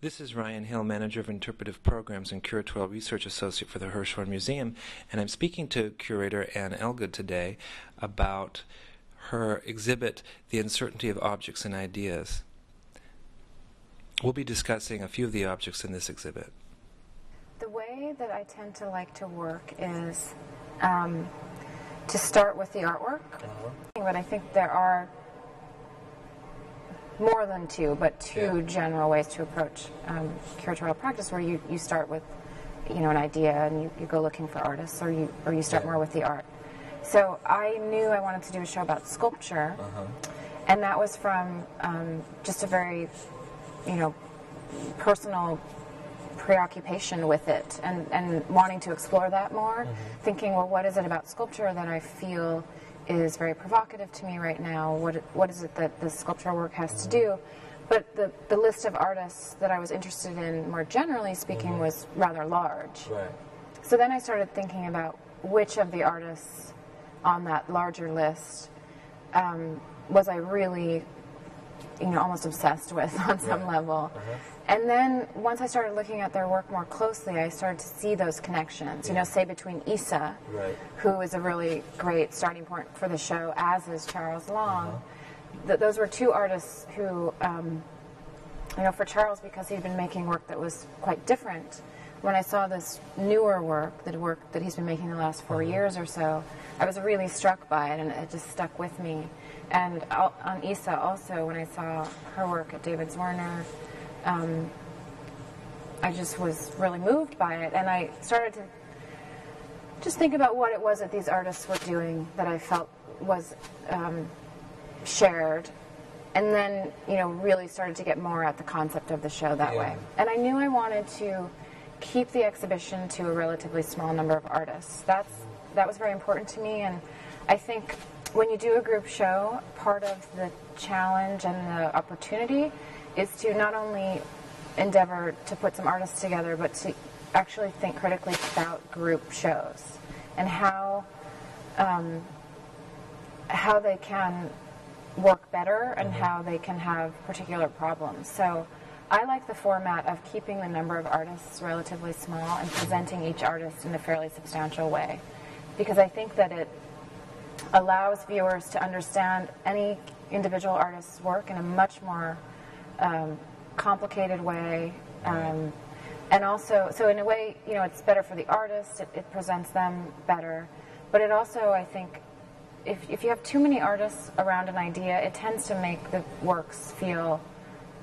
This is Ryan Hill, Manager of Interpretive Programs and Curatorial Research Associate for the Hirshhorn Museum, and I'm speaking to curator Anne Ellegood today about her exhibit, The Uncertainty of Objects and Ideas. We'll be discussing a few of the objects in this exhibit. The way that I tend to like to work is um, to start with the artwork, uh-huh. but I think there are more than two, but two yeah. general ways to approach um, curatorial practice where you, you start with you know an idea and you, you go looking for artists or you or you start yeah. more with the art. So I knew I wanted to do a show about sculpture, uh-huh. and that was from um, just a very you know personal preoccupation with it and, and wanting to explore that more, mm-hmm. thinking, well, what is it about sculpture that I feel is very provocative to me right now. What what is it that the sculptural work has to do? But the, the list of artists that I was interested in, more generally speaking, mm-hmm. was rather large. Right. So then I started thinking about which of the artists on that larger list um, was I really you know almost obsessed with on some right. level. Uh-huh. And then once I started looking at their work more closely, I started to see those connections. You know, say between Isa, right. who is a really great starting point for the show, as is Charles Long. Uh-huh. Th- those were two artists who, um, you know, for Charles because he'd been making work that was quite different. When I saw this newer work, the work that he's been making the last 4 uh-huh. years or so, I was really struck by it, and it just stuck with me. And on Isa also, when I saw her work at David Zwirner, um, I just was really moved by it. And I started to just think about what it was that these artists were doing that I felt was um, shared. And then, you know, really started to get more at the concept of the show that yeah. way. And I knew I wanted to keep the exhibition to a relatively small number of artists. That's that was very important to me and I think when you do a group show, part of the challenge and the opportunity is to not only endeavor to put some artists together, but to actually think critically about group shows and how um, how they can work better and mm-hmm. how they can have particular problems. So I like the format of keeping the number of artists relatively small and presenting each artist in a fairly substantial way because I think that it allows viewers to understand any individual artist's work in a much more um, complicated way. Um, and also, so in a way, you know, it's better for the artist, it, it presents them better. But it also, I think, if, if you have too many artists around an idea, it tends to make the works feel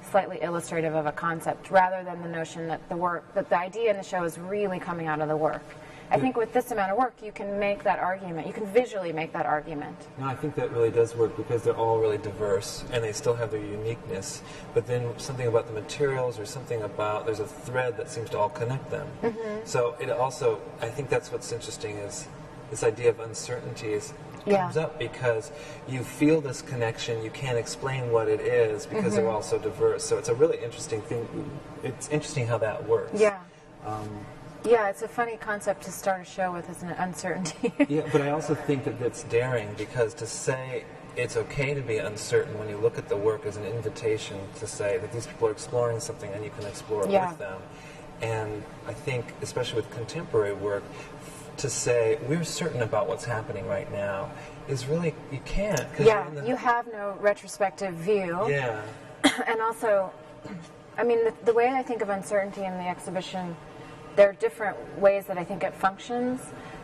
slightly illustrative of a concept rather than the notion that the work, that the idea in the show is really coming out of the work. I think with this amount of work, you can make that argument. You can visually make that argument. No, I think that really does work because they're all really diverse and they still have their uniqueness. But then something about the materials or something about there's a thread that seems to all connect them. Mm-hmm. So it also, I think that's what's interesting is this idea of uncertainty is yeah. comes up because you feel this connection. You can't explain what it is because mm-hmm. they're all so diverse. So it's a really interesting thing. It's interesting how that works. Yeah. Um, yeah, it's a funny concept to start a show with, isn't it? Uncertainty. yeah, but I also think that it's daring because to say it's okay to be uncertain when you look at the work as an invitation to say that these people are exploring something and you can explore yeah. with them. And I think, especially with contemporary work, to say we're certain about what's happening right now is really you can't. Yeah, you have no retrospective view. Yeah. and also, I mean, the, the way I think of uncertainty in the exhibition there are different ways that I think it functions,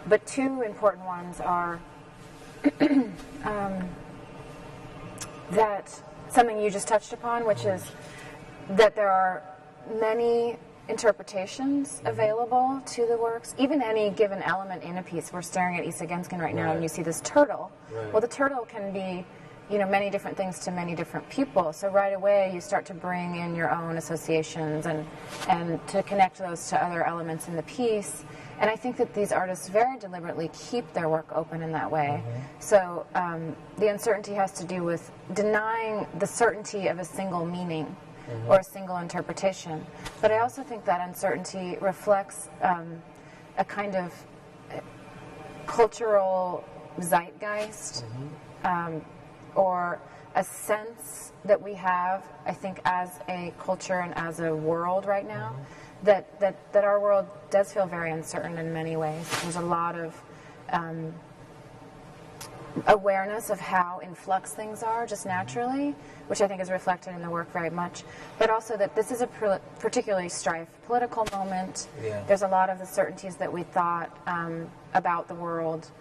but two important ones are um, that something you just touched upon, which is that there are many interpretations mm-hmm. available to the works. Even any given element in a piece. We're staring at Isa Genzken right now, right. and you see this turtle. Right. Well, the turtle can be you know many different things to many different people. So right away you start to bring in your own associations and and to connect those to other elements in the piece. And I think that these artists very deliberately keep their work open in that way. Mm-hmm. So um, the uncertainty has to do with denying the certainty of a single meaning mm-hmm. or a single interpretation. But I also think that uncertainty reflects um, a kind of cultural zeitgeist. Mm-hmm. Um, or a sense that we have, I think, as a culture and as a world right now, that, that, that our world does feel very uncertain in many ways. There's a lot of um, awareness of how in flux things are just naturally, which I think is reflected in the work very much, but also that this is a particularly strife political moment. Yeah. There's a lot of the certainties that we thought um, about the world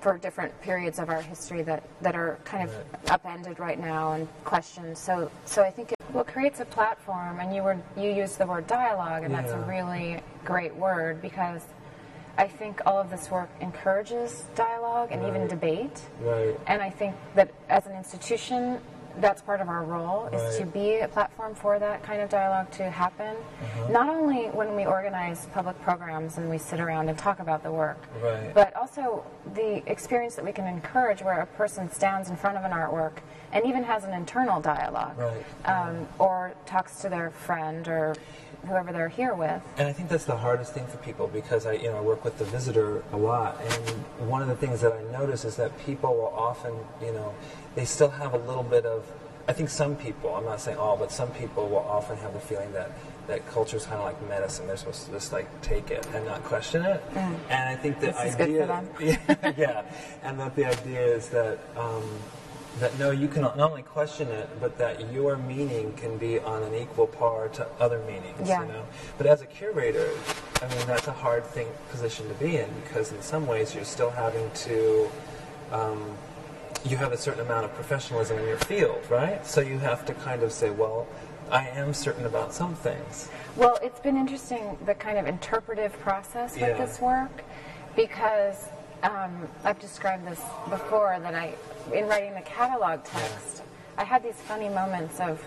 for different periods of our history that, that are kind of upended right now and questioned. So, so I think it well, creates a platform, and you were you used the word dialogue, and that's a really great word because I think all of this work encourages dialogue and even debate. Right. And I think that as an institution, that's part of our role is to be a platform for that kind of dialogue to happen. Uh-huh. Not only when we organize public programs and we sit around and talk about the work, Right. but also the experience that we can encourage where a person stands in front of an artwork and even has an internal dialogue Right. um, or talks to their friend or whoever they're here with. And I think that's the hardest thing for people because I, you know, I work with the visitor a lot, and one of the things that I notice is that people will often, you know, they still have a little bit of. I think some people, I'm not saying all, but some people will often have the feeling that that culture is kind of like medicine. They're supposed to just like take it and not question it. And I think the Mm. This idea, yeah, yeah, and that the idea is that. Um, that no, you can not only question it, but that your meaning can be on an equal par to other meanings. Yeah. You know? But as a curator, I mean, that's a hard thing position to be in because in some ways you're still having to. Um, you have a certain amount of professionalism in your field, right? So you have to kind of say, well, I am certain about some things. Well, it's been interesting the kind of interpretive process with Yeah. this work because um, I've described this before that I, in writing the catalog text, I had these funny moments of.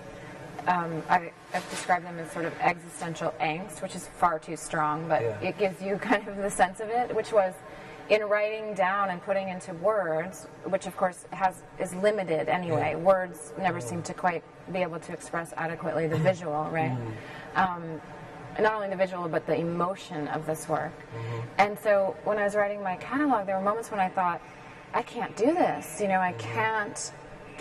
Um, I, I've described them as sort of existential angst, which is far too strong, but Yeah. it gives you kind of the sense of it, which was in writing down and putting into words, which of course has is limited anyway. Words never seem to quite be able to express adequately the visual, right? Mm-hmm. Um, not only the visual but the emotion of this work. Mm-hmm. And so when I was writing my catalog, there were moments when I thought, I can't do this. You know, I mm-hmm. can't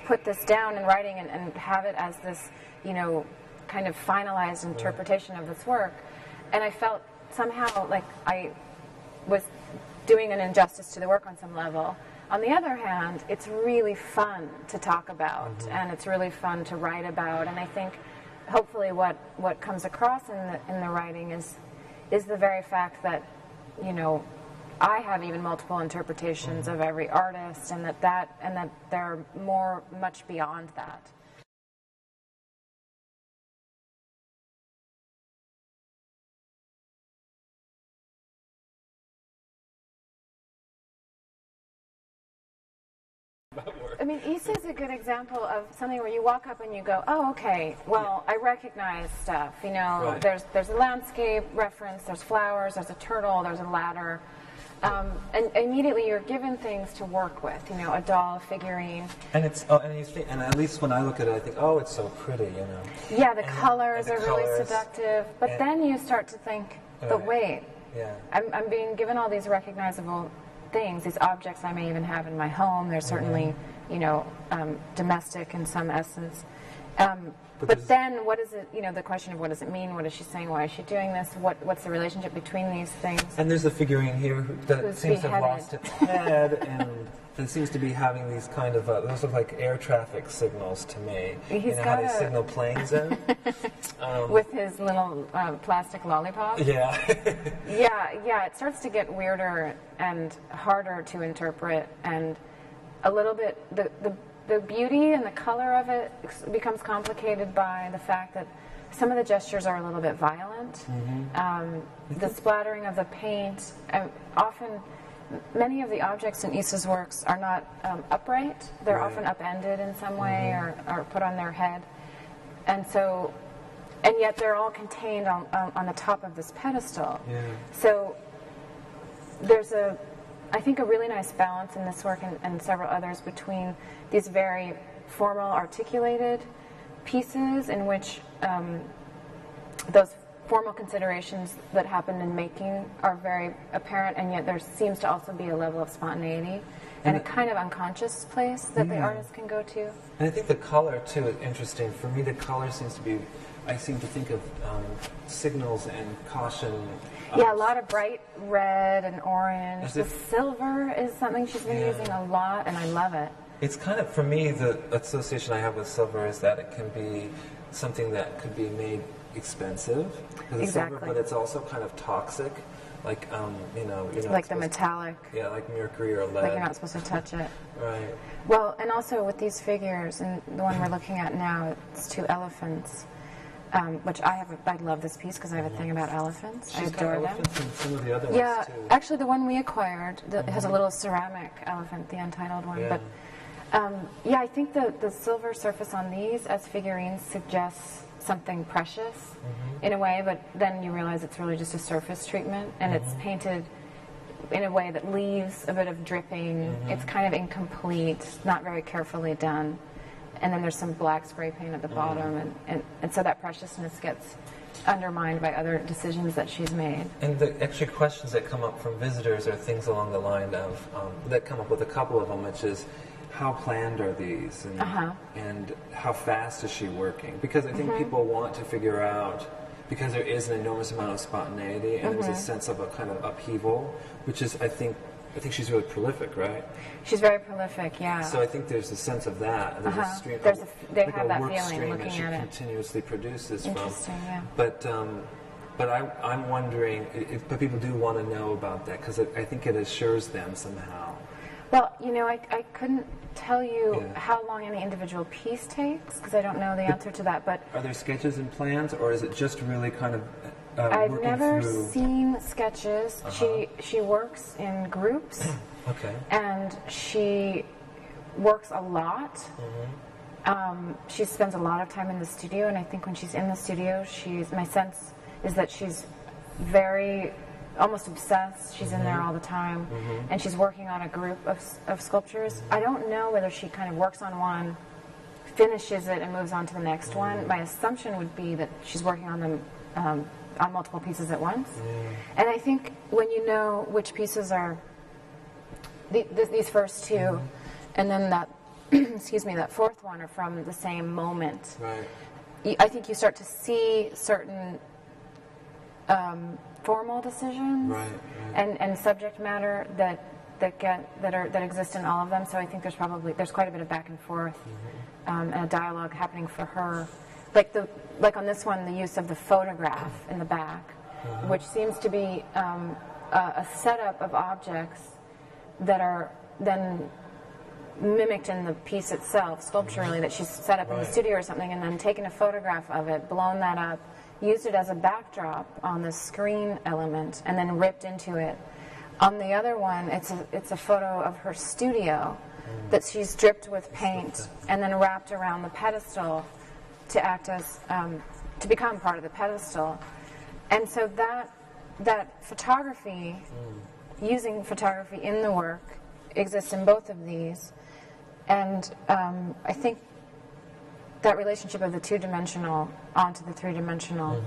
put this down in writing and, and have it as this, you know, kind of finalized interpretation of this work. And I felt somehow like I was doing an injustice to the work on some level. On the other hand, it's really fun to talk about mm-hmm. and it's really fun to write about. And I think hopefully what, what comes across in the, in the writing is, is the very fact that, you know, I have even multiple interpretations mm-hmm. of every artist and that, that and that they're more much beyond that. I mean, Isa is a good example of something where you walk up and you go, "Oh, okay. Well, I recognize stuff. You know, Right. there's there's a landscape reference, there's flowers, there's a turtle, there's a ladder, um, and immediately you're given things to work with. You know, a doll, a figurine. And it's oh, and you think, and at least when I look at it, I think, oh, it's so pretty, you know. Yeah, the And- colors and the are really seductive. But then you start to think, but Right. wait, Yeah. I'm, I'm being given all these recognizable things, these objects I may even have in my home. They're certainly, you know, um, domestic in some essence. Um, But but then, what is it? You know, the question of what does it mean? What is she saying? Why is she doing this? What What's the relationship between these things? And there's a figurine here who- that Who's seems to have lost its head, and it seems to be having these kind of uh, those look like air traffic signals to me. you He's know how they signal planes in? um, With his little uh, plastic lollipop. yeah. Yeah, yeah, it starts to get weirder and harder to interpret, and a little bit the the, the beauty and the color of it becomes complicated by the fact that some of the gestures are a little bit violent. Um, the splattering of the paint, um, often. Many of the objects in Isa's works are not um, upright. They're Right. often upended in some way or, or put on their head. And so, and yet they're all contained on, on, on the top of this pedestal. Yeah. So there's a, I think, a really nice balance in this work and, and several others between these very formal, articulated pieces in which um, those formal considerations that happen in making are very apparent, and yet there seems to also be a level of spontaneity and, And a kind of unconscious place that the artist can go to. And I think the color too is interesting. For me, the color seems to be. I seem to think of um, signals and caution. Yeah, a lot of bright red and orange. As The silver is something she's been Yeah. using a lot, and I love it. It's kind of for me the association I have with silver is that it can be something that could be made expensive. it's silver, Exactly. but it's also kind of toxic, like um, you know, you're Like the metallic, Yeah, like mercury or lead. like you're not supposed to touch it. Right. Well, and also with these figures, and the one we're looking at now, it's two elephants, um, which I have. A, I love this piece because I have a thing about elephants. I She's got adore them. elephants some of the other Yeah, ones too. actually, the one we acquired the, has a little ceramic elephant, the untitled one. Yeah. But um, yeah, I think the the silver surface on these as figurines suggests something precious Mm-hmm. in a way, but then you realize it's really just a surface treatment, and it's Mm-hmm. painted in a way that leaves a bit of dripping. Mm-hmm. It's kind of incomplete, not very carefully done. And then there's some black spray paint at the Mm. bottom, and, and, and so that preciousness gets undermined by other decisions that she's made. And the extra questions that come up from visitors are things along the line of um, that come up with a couple of them, which is how planned are these, and, Uh-huh. and how fast is she working? Because I think Mm-hmm. people want to figure out because there is an enormous amount of spontaneity and there's a Mm-hmm. sense of a kind of upheaval, which is I think I think she's really prolific, right? She's very prolific, yeah. So I think there's a sense of that. There's Uh-huh. a stream. There's a- they like have a that work feeling stream looking that she at it. continuously produces Interesting, from. yeah. But um, but I, I'm wondering. If, but people do want to know about that because I think it assures them somehow. Well, you know, I, I couldn't tell you Yeah. how long any individual piece takes because I don't know the answer to that. But Are there sketches and plans, or is it just really kind of uh, I've never through? seen sketches. She she works in groups Okay. and she works a lot. Mm-hmm. Um, she spends a lot of time in the studio, and I think when she's in the studio, she's my sense is that she's very almost obsessed. She's in there all the time, and she's working on a group of, of sculptures. I don't know whether she kind of works on one, finishes it, and moves on to the next one. My assumption would be that she's working on them um, on multiple pieces at once. And I think when you know which pieces are the, th these first 2 and then that excuse me that fourth one are from the same moment Right. I think you start to see certain um, formal decisions Right, right. and and subject matter that that get that are that exist in all of them. So I think there's probably there's quite a bit of back and forth Mm-hmm. um, and a dialogue happening for her, like the like on this one the use of the photograph in the back, Uh-huh. which seems to be um, a, a setup of objects that are then mimicked in the piece itself sculpturally that she's set up in the studio or something and then taken a photograph of it blown that up used it as a backdrop on the screen element and then ripped into it on the other one it's a, it's a photo of her studio that she's dripped with paint and then wrapped around the pedestal to act as um, to become part of the pedestal and so that that photography using photography in the work exists in both of these. And um, I think that relationship of the two-dimensional onto the three-dimensional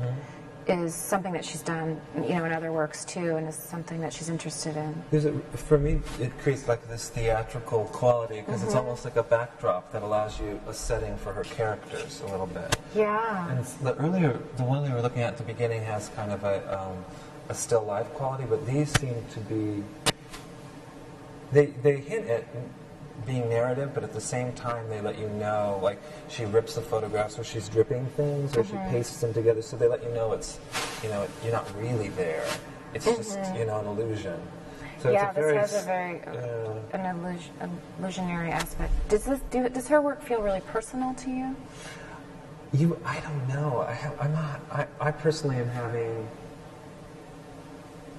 is something that she's done, you know, in other works too, and is something that she's interested in. There's a, for me, it creates like this theatrical quality because Mm-hmm. it's almost like a backdrop that allows you a setting for her characters a little bit. Yeah. And the earlier, the one we were looking at at the beginning has kind of a, um, a still life quality, but these seem to be. They they hint at being narrative, but at the same time they let you know, like she rips the photographs or she's dripping things or she pastes them together, so they let you know it's, you know, you're not really there. It's just you know an illusion. So yeah, it's a very, this has a very uh, an illusion, illusionary aspect. Does this do? Does her work feel really personal to you? You, I don't know. I have, I'm not. I, I personally am having.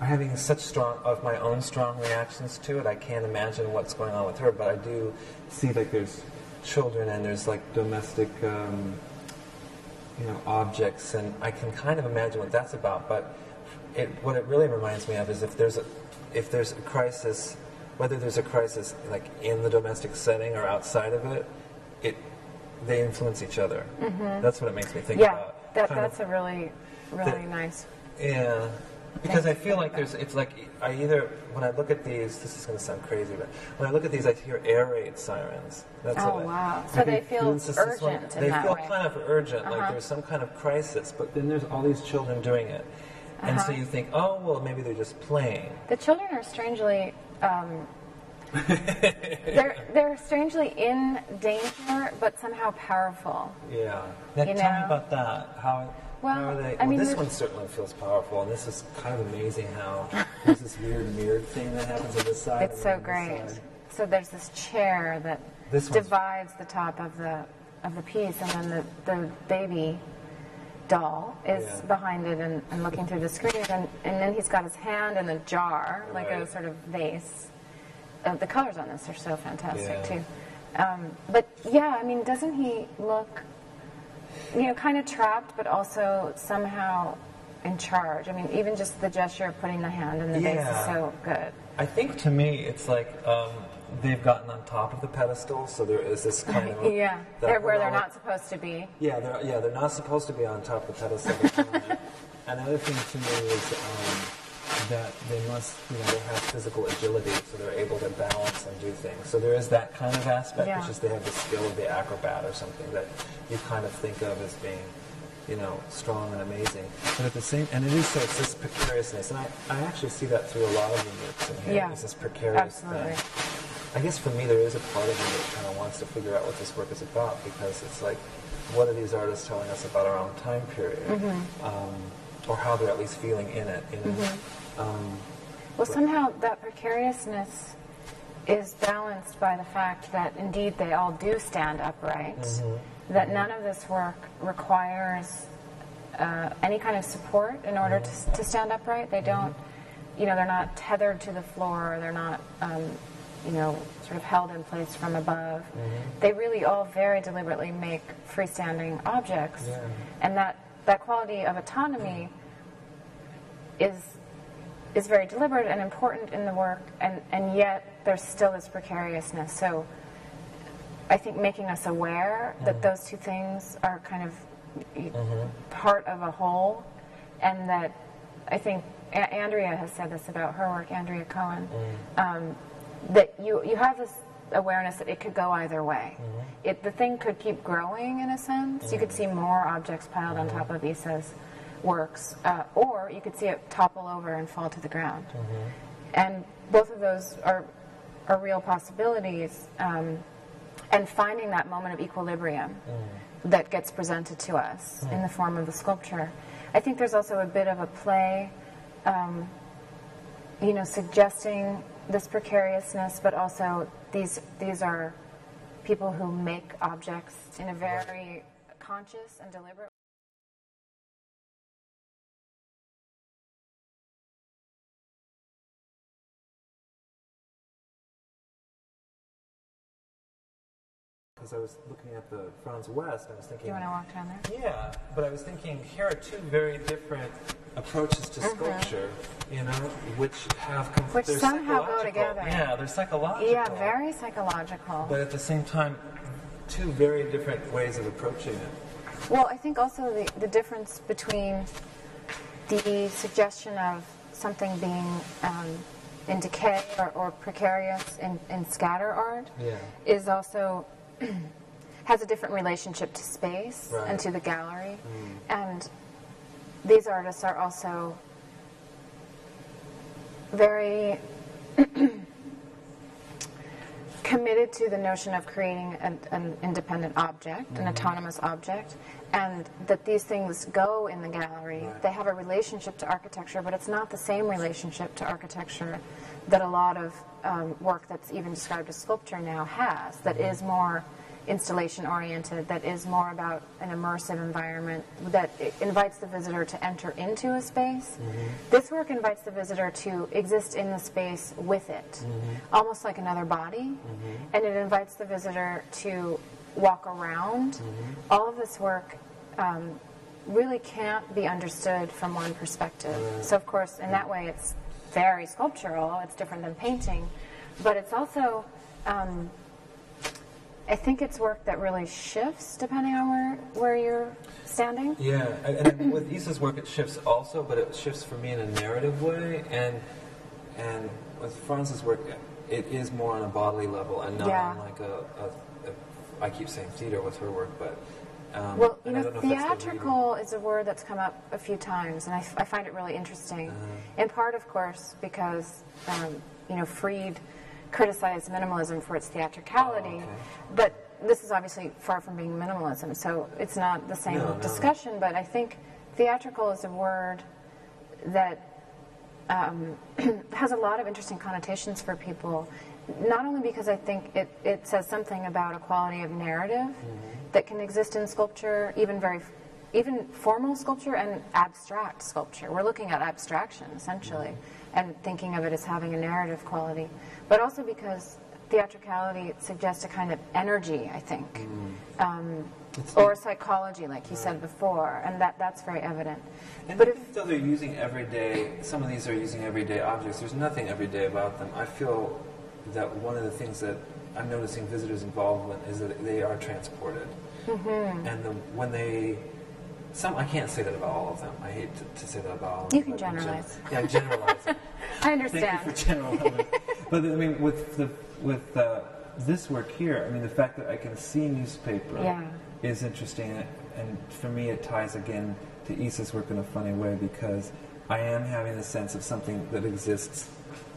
Having such strong of my own strong reactions to it. I can't imagine what's going on with her, but I do see like there's children and there's like domestic, um, you know, objects, and I can kind of imagine what that's about. But it, what it really reminds me of is if there's a, if there's a crisis, whether there's a crisis like in the domestic setting or outside of it, it they influence each other. That's what it makes me think Yeah. about. That, kind of- that's a really, really that- nice. Yeah, because I feel like there's, it's like I either when I look at these, this is going to sound crazy, but when I look at these, I hear air raid sirens. That's Oh, what I- wow. So they feel experienced this one? urgent in They that feel way. kind of urgent, Uh-huh. like there's some kind of crisis. But then there's all these children doing it, and so Uh-huh. you think, oh well, maybe they're just playing. The children are strangely. Um, they're they're strangely in danger, but somehow powerful. Yeah. Now, You tell me about that. How, Well, how are they? I well, mean, this one certainly feels powerful, and this is kind of amazing how there's this weird mirrored thing that happens on this side. It's so great. So there's this chair that This divides the top of the of the piece, and then the, the baby doll is Yeah. behind it and, and looking through the screen, and, and then he's got his hand in a jar, like a sort of vase. Uh, the colors on this are so fantastic Yeah. too. Um, but yeah, I mean, doesn't he look, you know, kind of trapped, but also somehow in charge? I mean, even just the gesture of putting the hand in the vase is so good. I think to me, it's like um, they've gotten on top of the pedestal, so there is this kind of Yeah, they're where they're not supposed to be. Yeah, they're yeah they're not supposed to be on top of the pedestal. And the other thing to me is um, that they must you know they have physical agility, so they're able to balance and do things. So there is that kind of aspect, Yeah. which is they have the skill of the acrobat or something that you kind of think of as being you know, strong and amazing. But at the same, and it is so, it's this precariousness, and I, I actually see that through a lot of the works in here. Yeah, It's this precarious absolutely. thing. I guess for me, there is a part of me that kind of wants to figure out what this work is about because it's like, what are these artists telling us about our own time period, Mm-hmm. um, or how they're at least feeling in it? You know? Mm-hmm. Um, Well, somehow that precariousness is balanced by the fact that indeed they all do stand upright, that none of this work requires uh, any kind of support in order to, to stand upright. They don't, you know, they're not tethered to the floor, they're not, um, you know, sort of held in place from above. They really all very deliberately make freestanding objects. Yeah. And that, that quality of autonomy is is very deliberate and important in the work, and, and yet there still is precariousness. So I think making us aware that mm-hmm. those two things are kind of y- mm-hmm. part of a whole, and that I think a- Andrea has said this about her work, Andrea Cohen, mm-hmm. um, that you, you have this awareness that it could go either way. It, the thing could keep growing in a sense. You could see more objects piled on top of Isa's works, uh, or you could see it topple over and fall to the ground. And both of those are, are real possibilities. Um, and finding that moment of equilibrium that gets presented to us in the form of the sculpture. I think there's also a bit of a play, um, you know, suggesting this precariousness, but also these these are people who make objects in a very conscious and deliberate. Because I was looking at the Franz West, I was thinking. Do you want to walk down there? Yeah, but I was thinking here are two very different approaches to sculpture, you know, which have Mm-hmm. Which somehow go together. Yeah, they're psychological. Yeah, very psychological. But at the same time, two very different ways of approaching it. Well, I think also the, the difference between the suggestion of something being um, in decay or, or precarious in, in scatter art Yeah. is also has a different relationship to space Right. and to the gallery. Mm. And these artists are also very committed to the notion of creating an, an independent object, an mm-hmm. autonomous object, and that these things go in the gallery. Right. They have a relationship to architecture, but it's not the same relationship to architecture that a lot of um, work that's even described as sculpture now has, That is more installation oriented, that is more about an immersive environment, that invites the visitor to enter into a space. Mm-hmm. This work invites the visitor to exist in the space with it, mm-hmm. almost like another body, mm-hmm. and it invites the visitor to walk around. All of this work um, really can't be understood from one perspective. So, of course, in that way, it's very sculptural, it's different than painting, but it's also. Um, I think it's work that really shifts depending on where, where you're standing. Yeah, and, with Isa's work, it shifts also, but it shifts for me in a narrative way, and and with Franz's work, it is more on a bodily level and not Yeah. on like a, a, a. I keep saying theater with her work, but. Um, Well, you know, know if that's the reading. theatrical is a word that's come up a few times, and I, f- I find it really interesting. Uh-huh. In part, of course, because um, you know Fried criticized minimalism for its theatricality, Oh, okay. but this is obviously far from being minimalism, so it's not the same No, no. discussion. But I think theatrical is a word that um, has a lot of interesting connotations for people. Not only because I think it, it says something about a quality of narrative that can exist in sculpture, even very, even formal sculpture and abstract sculpture. We're looking at abstraction essentially, and thinking of it as having a narrative quality, but also because theatricality suggests a kind of energy. I think. Um, or psychology, like you said before, and that, that's very evident. And but if, though they're using everyday, some of these are using everyday objects. There's nothing everyday about them. I feel that one of the things that I'm noticing visitors' involvement is that they are transported, Mm-hmm. and the, when they, some I can't say that about all of them. I hate to, to say that about all of them. You can in gen- generalize. yeah, generalize. I understand. Thank you for generalizing. but I mean, with the with uh, this work here, I mean, the fact that I can see newspaper Yeah. is interesting, and for me, it ties again to Isa's work in a funny way because I am having a sense of something that exists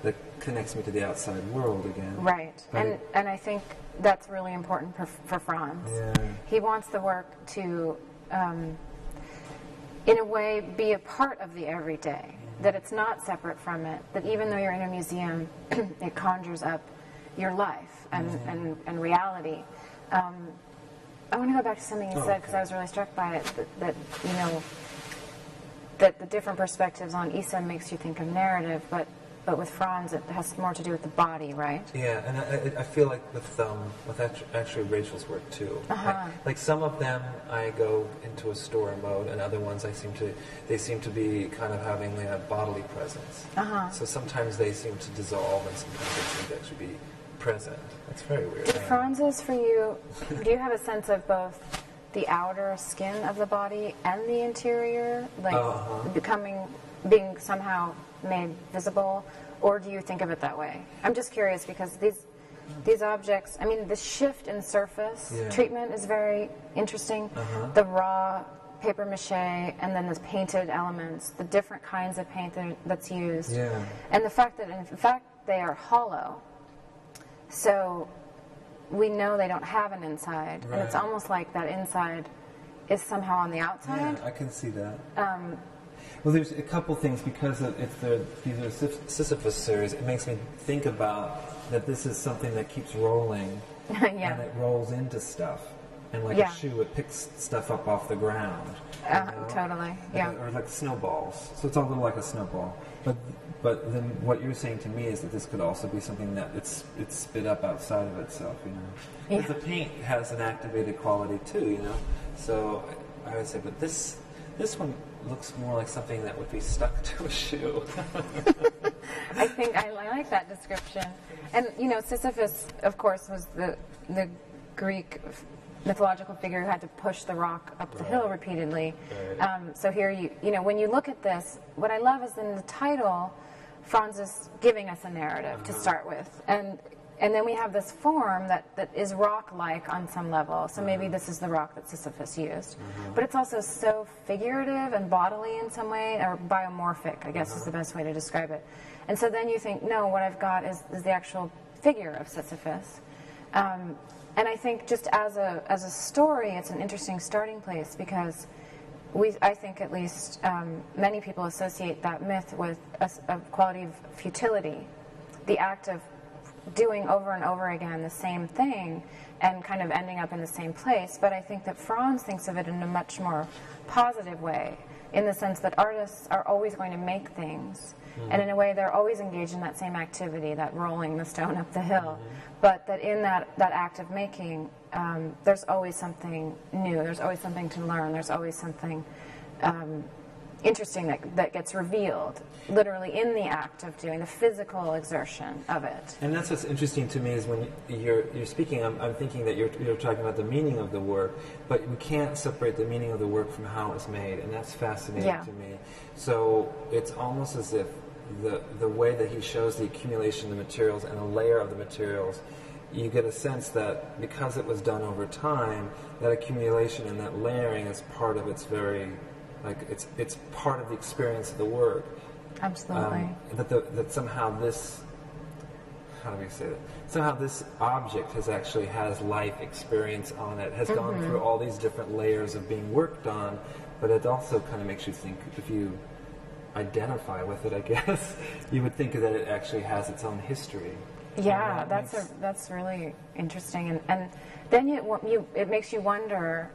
that connects me to the outside world again. Right, But and it- and I think that's really important for, for Franz. Yeah. He wants the work to, um, in a way, be a part of the everyday. That it's not separate from it. That even though you're in a museum, it conjures up your life and and, and reality. Um, I want to go back to something you Oh, said because okay. I was really struck by it. That, that you know that the different perspectives on Isa makes you think of narrative, but but with Franz it has more to do with the body, right? Yeah, and I, I- I feel like with um, with actually Rachel's work too. Uh-huh. Like, like some of them, I go into a store mode, and other ones, I seem to they seem to be kind of having a bodily presence. Uh-huh. So sometimes they seem to dissolve, and sometimes they seem to actually be present. That's very weird. Do Franz's for you, do you have a sense of both the outer skin of the body and the interior, like Uh-huh. becoming, being somehow made visible, or do you think of it that way? I'm just curious because these these objects, I mean, the shift in surface Yeah. treatment is very interesting. Uh-huh. The raw paper mache and then the painted elements, the different kinds of paint that, that's used, Yeah. and the fact that in fact they are hollow. So we know they don't have an inside, and it's almost like that inside is somehow on the outside. Yeah. I can see that. Um, Well, there's a couple things because of, it's the these are Sisyphus series. It makes me think about that this is something that keeps rolling, and it rolls into stuff, and like Yeah. a shoe, it picks stuff up off the ground. you uh, know? totally. Like Yeah, a- or like snowballs. So it's all a little like a snowball. But but then what you're saying to me is that this could also be something that it's it's spit up outside of itself. You know, Yeah. The paint has an activated quality too. You know, so I would say, but this this one looks more like something that would be stuck to a shoe. I think I, like that description. And you know, Sisyphus, of course, was the the Greek mythological figure who had to push the rock up the hill repeatedly. Right. Um, so here you you know when you look at this, what I love is in the title, Franz is giving us a narrative to start with, and and then we have this form that, that is rock-like on some level. So maybe this is the rock that Sisyphus used, but it's also so figurative and bodily in some way, or biomorphic, I guess is the best way to describe it. And so then you think, no, what I've got is, is the actual figure of Sisyphus. Um, and I think just as a as a story, it's an interesting starting place because we, I think at least, um, many people associate that myth with a quality of futility, the act of doing over and over again the same thing and kind of ending up in the same place. But I think that Franz thinks of it in a much more positive way, in the sense that artists are always going to make things. And in a way, they're always engaged in that same activity, that rolling the stone up the hill. But that in that, that act of making, um, there's always something new. There's always something to learn. There's always something um, interesting that, that gets revealed literally in the act of doing the physical exertion of it. And that's what's interesting to me is when you're you're speaking, I'm, I'm thinking that you're you're talking about the meaning of the work, but we can't separate the meaning of the work from how it's made, and that's fascinating Yeah. to me. So it's almost as if the the way that he shows the accumulation of the materials and the layer of the materials. You get a sense that because it was done over time, that accumulation and that layering is part of its very, like it's it's part of the experience of the work. Absolutely. Um, that, the, that somehow this, how do we say that? Somehow this object has actually has life experience on it, has gone through all these different layers of being worked on, but it also kind of makes you think if you identify with it, I guess, you would think that it actually has its own history. Yeah, that that's makes- a, that's really interesting, and and then you, you it makes you wonder,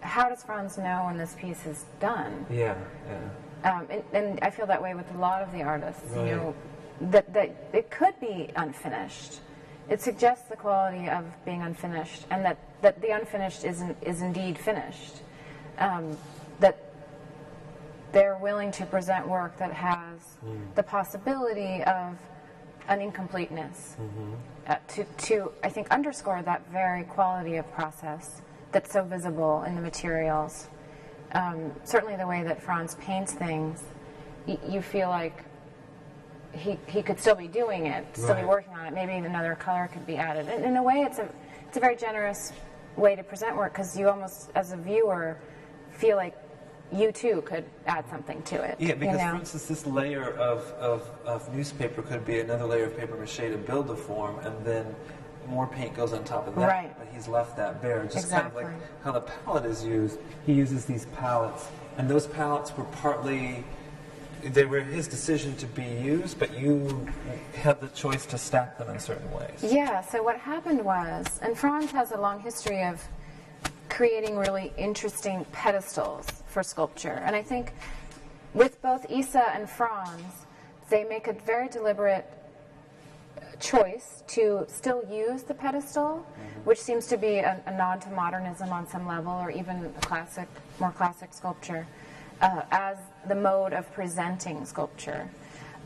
how does Franz know when this piece is done? Yeah, yeah. Um, and, and I feel that way with a lot of the artists. You know, that that it could be unfinished. It suggests the quality of being unfinished, and that, that the unfinished isn't is indeed finished. Um, that they're willing to present work that has the possibility of an incompleteness uh, to, to, I think, underscore that very quality of process that's so visible in the materials. Um, certainly, the way that Franz paints things, y- you feel like he, he could still be doing it, still be working on it. Maybe another color could be added. And in a way, it's a, it's a very generous way to present work because you almost, as a viewer, feel like you too could add something to it. Yeah, because you know? for instance, this layer of, of, of newspaper could be another layer of paper mache to build the form, and then more paint goes on top of that. Right. But he's left that bare. Just kind of Exactly. like how the palette is used. He uses these pallets, and those pallets were partly. They were his decision to be used, but you had the choice to stack them in certain ways. Yeah, so what happened was, and Franz has a long history of creating really interesting pedestals for sculpture. And I think with both Isa and Franz, they make a very deliberate choice to still use the pedestal, which seems to be a, a nod to modernism on some level, or even classic, more classic sculpture, uh, as the mode of presenting sculpture.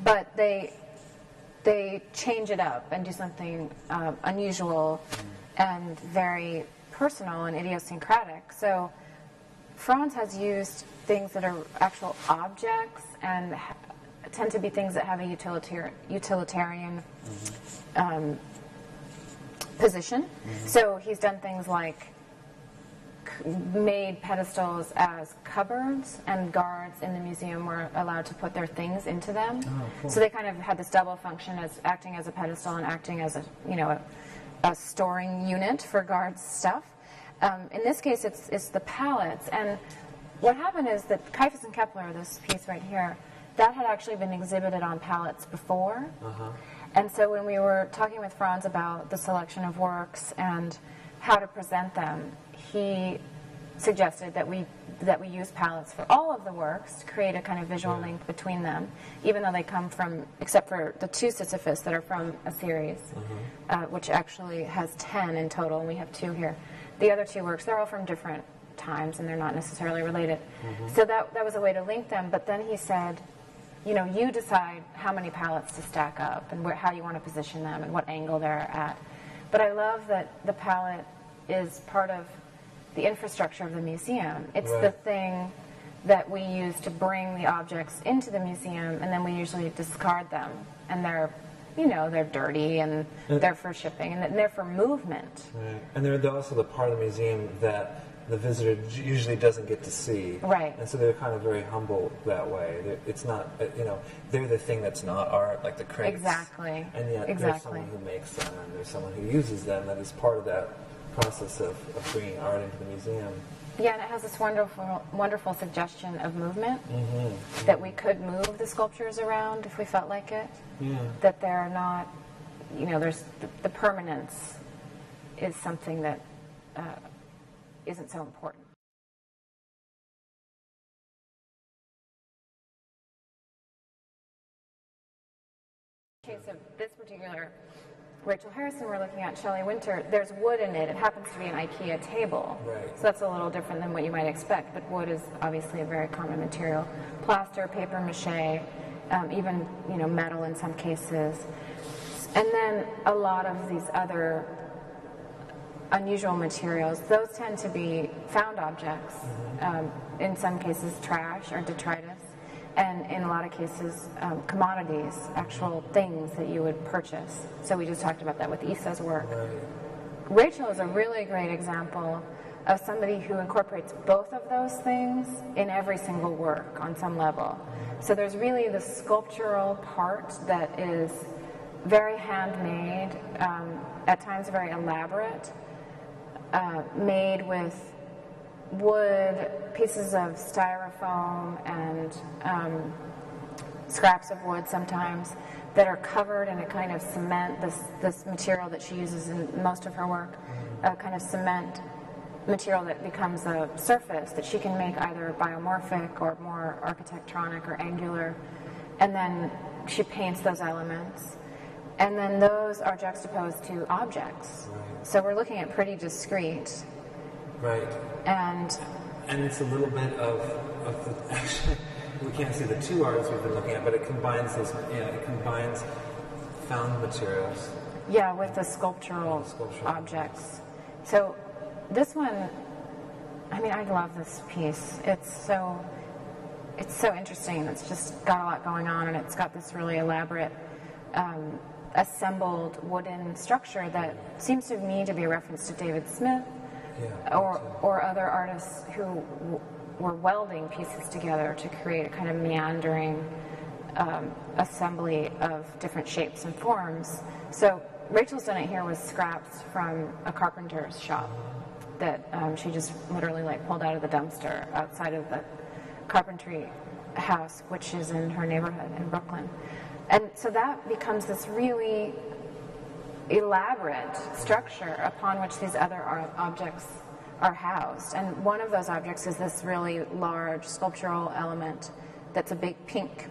But they they change it up and do something um, unusual and very personal and idiosyncratic. So Franz has used things that are actual objects and tend to be things that have a utilitar- utilitarian um, position. So he's done things like c- made pedestals as cupboards, and guards in the museum were allowed to put their things into them. So they kind of had this double function as acting as a pedestal and acting as a you know a, a storing unit for guards' stuff. Um, in this case, it's it's the pallets, and what happened is that Caiaphas and Kepler, this piece right here, that had actually been exhibited on pallets before. Uh-huh. And so when we were talking with Franz about the selection of works and how to present them, he suggested that we that we use pallets for all of the works to create a kind of visual link between them, even though they come from, except for the two Sisyphus that are from a series, uh-huh. uh, which actually has ten in total, and we have two here. The other two works, they're all from different times, and they're not necessarily related. Mm-hmm. So that that was a way to link them. But then he said, you know, you decide how many pallets to stack up and where, how you want to position them and what angle they're at. But I love that the pallet is part of the infrastructure of the museum. It's the thing that we use to bring the objects into the museum, and then we usually discard them. And they're, you know, they're dirty and they're for shipping and they're for movement. Right. And they're also the part of the museum that the visitor usually doesn't get to see. Right. And so they're kind of very humble that way. They're, it's not, uh, you know, they're the thing that's not art, like the crates. Exactly. And yet there's someone who makes them and there's someone who uses them that is part of that process of, of bringing art into the museum. Yeah, and it has this wonderful, wonderful suggestion of movement that we could move the sculptures around if we felt like it. Yeah. That they're not, you know, there's the, the permanence is something that uh, isn't so important. In the case of this particular Rachel Harrison we're looking at, Shelley Winter, there's wood in it. It happens to be an IKEA table. Right. So that's a little different than what you might expect, but wood is obviously a very common material. Plaster, paper mache, um, even you know metal in some cases. And then a lot of these other unusual materials, those tend to be found objects. Um, in some cases, trash or detritus, and in a lot of cases, um, commodities, actual things that you would purchase. So we just talked about that with Isa's work. Rachel is a really great example of somebody who incorporates both of those things in every single work on some level. So there's really the sculptural part that is very handmade, um, at times very elaborate, uh, made with wood, pieces of styrofoam, and um, scraps of wood sometimes that are covered in a kind of cement, this, this material that she uses in most of her work, a kind of cement material that becomes a surface that she can make either biomorphic or more architectonic or angular. And then she paints those elements. And then those are juxtaposed to objects. So we're looking at pretty discrete. Right. And And it's a little bit of, of the, actually, we can't see the two artists we've been looking at, but it combines those, yeah, it combines found materials. Yeah, with the sculptural, Sculptural. objects. So this one, I mean, I love this piece. It's so, it's so interesting. It's just got a lot going on, and it's got this really elaborate, um, assembled wooden structure that seems to me to be a reference to David Smith Yeah. or or other artists who w- were welding pieces together to create a kind of meandering um, assembly of different shapes and forms. So Rachel's done it here with scraps from a carpenter's shop that um, she just literally like pulled out of the dumpster outside of the carpentry house, which is in her neighborhood in Brooklyn. And so that becomes this really elaborate structure upon which these other objects are housed. And one of those objects is this really large sculptural element that's a big pink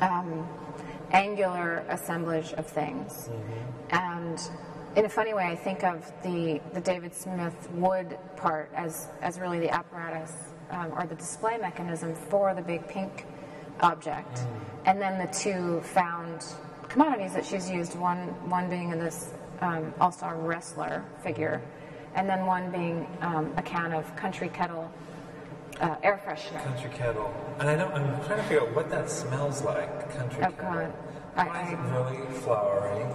um, angular assemblage of things. And in a funny way, I think of the, the David Smith wood part as, as really the apparatus um, or the display mechanism for the big pink object. And then the two found commodities that she's used, one, one being in this um, all-star wrestler figure, and then one being um, a can of country kettle uh, air freshener. Country kettle. And I don't, I'm trying to figure out what that smells like, country Oh, kettle. God. I- is it really flowery?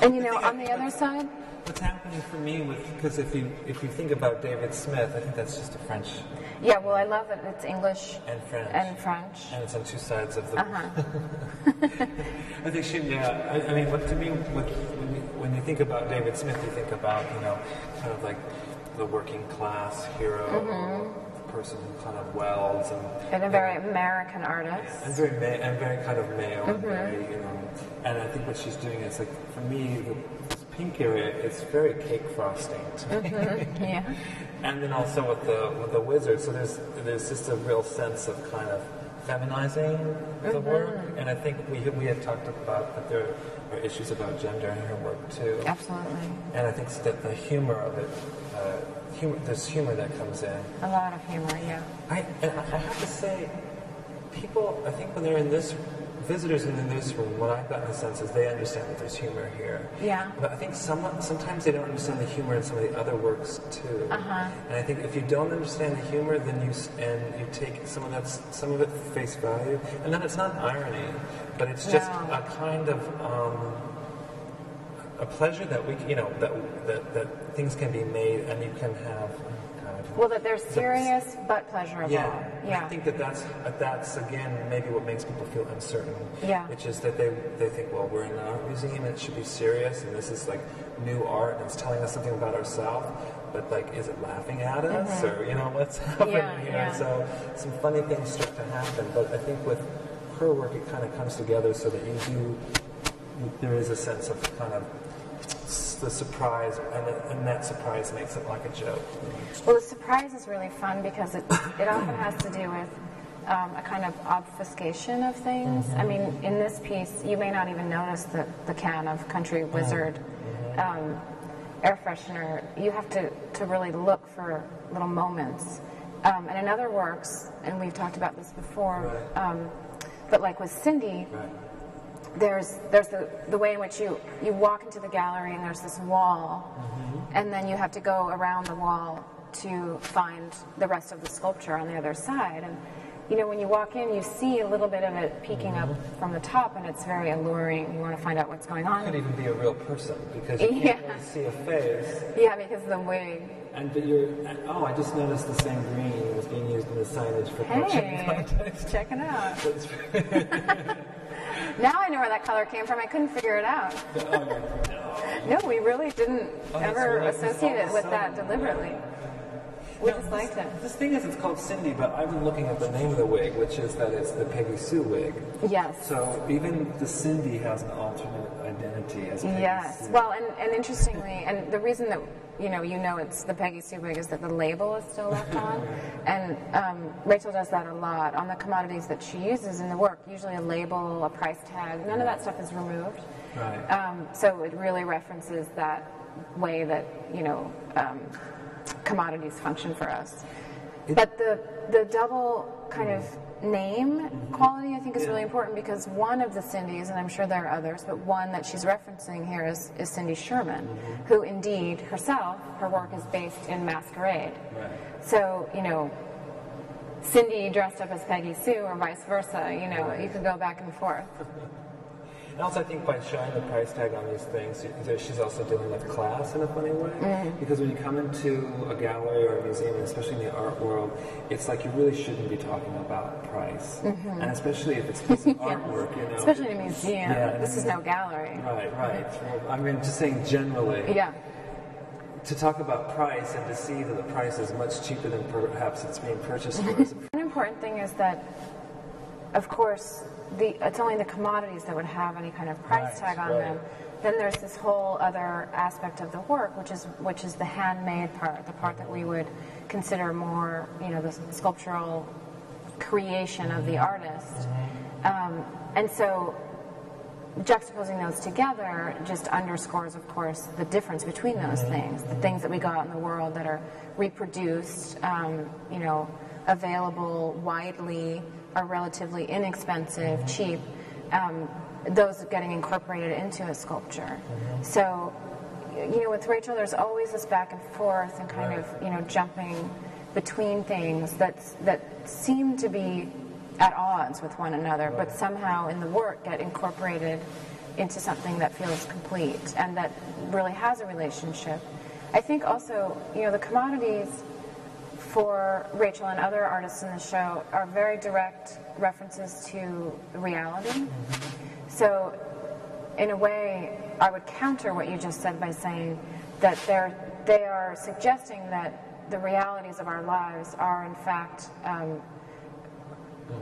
And you know, on the other side, What's happening for me with, because if you, if you think about David Smith, I think that's just a French yeah, well, I love that it's English and French. and French. And it's on two sides of the. Uh-huh. I think she, yeah. I, I mean, what to me, what, when, you, when you think about David Smith, you think about, you know, kind of like the working class hero, the person who kind of welds and. Mm-hmm. And a very American artist. And very, ma- and very kind of male, and very, you know. And I think what she's doing is like, for me, the, pink area, it's very cake frosting me. Yeah. And then also with the with the wizard, so there's there's just a real sense of kind of feminizing the work, and I think we we had talked about that there are issues about gender in her work too, Absolutely. and I think that the humor of it, uh, humor, there's humor that comes in. A lot of humor, yeah. I I have to say, people, I think when they're in this visitors in the newsroom, what I've gotten the sense is they understand that there's humor here. Yeah. But I think some, sometimes they don't understand the humor in some of the other works too. Uh-huh. And I think if you don't understand the humor, then you and you take some of that, some of it face value, and then it's not irony, but it's just No. a kind of um, a pleasure that we, you know, that, that that things can be made and you can have. Well, that they're serious but pleasurable. Yeah, Yeah. I think that that's uh, that's again maybe what makes people feel uncertain. Yeah. which is that they they think, well, we're in an art museum and it should be serious, and this is like new art and it's telling us something about ourselves. But like, is it laughing at us, or you know, what's happening? Mm-hmm. Yeah, know, yeah. so some funny things start to happen. But I think with her work, it kind of comes together so that you do. There is a sense of kind of the surprise, and, it, and that surprise makes it like a joke. Well, the surprise is really fun because it, it often has to do with um, a kind of obfuscation of things. I mean, in this piece, you may not even notice the, the can of Country Wizard um, air freshener. You have to, to really look for little moments. Um, and in other works, and we've talked about this before, Right. um, but like with Cindy, Right. There's there's the, the way in which you you walk into the gallery and there's this wall mm-hmm. and then you have to go around the wall to find the rest of the sculpture on the other side. And you know when you walk in you see a little bit of it peeking up mm-hmm. from the top and it's very alluring. You want to find out what's going on. It Could even be a real person because you can't really see a face. yeah because of the wig And but you're and, oh, I just noticed the same green was being used in the signage for hey contest. check it out. That's now i know where that color came from. I couldn't figure it out. No we really didn't Oh, ever really- associate it with that deliberately we No, just this- liked This thing is, it's called Cindy, but I've been looking at the name of the wig, which is that it's the Peggy Sue wig. yes So even the Cindy has an alternate identity as Peggy Yes. Sue. Well, and, and interestingly, and the reason that you know you know it's the Peggy Sue wig is that the label is still left on, and um, Rachel does that a lot on the commodities that she uses in the work. Usually a label, a price tag, none of that stuff is removed. Right. Um, so it really references that way that you know um, commodities function for us. But the the double kind of mm-hmm. name mm-hmm. quality I think is really important because one of the Cindy's, and I'm sure there are others, but one that she's referencing here is, is Cindy Sherman, mm-hmm. who indeed herself, her work is based in masquerade. Right. So, you know, Cindy dressed up as Peggy Sue or vice versa, you know, you could go back and forth. And also, I think by showing the price tag on these things, she's also dealing with class in a funny way. Mm-hmm. Because when you come into a gallery or a museum, especially in the art world, it's like you really shouldn't be talking about price, and especially if it's piece of artwork. You know, Mm-hmm. Especially in a museum. Yeah, this is no gallery. Right, right. Well, I mean, just saying generally. Yeah. To talk about price and to see that the price is much cheaper than perhaps it's being purchased for. An important thing is that, of course, the, it's only the commodities that would have any kind of price tag on right. them. Then there's this whole other aspect of the work, which is which is the handmade part, the part that we would consider more, you know, the sculptural creation of the artist. Um, and so juxtaposing those together just underscores, of course, the difference between those things. The things that we go out in the world that are reproduced, um, you know, available widely, are relatively inexpensive, cheap. Um, those getting incorporated into a sculpture. So, you know, with Rachel, there's always this back and forth and kind of, you know, jumping between things that's, that seem to be at odds with one another, but somehow in the work get incorporated into something that feels complete and that really has a relationship. I think also, you know, the commodities for Rachel and other artists in the show are very direct references to reality. So, in a way, I would counter what you just said by saying that they're, they are suggesting that the realities of our lives are, in fact, um,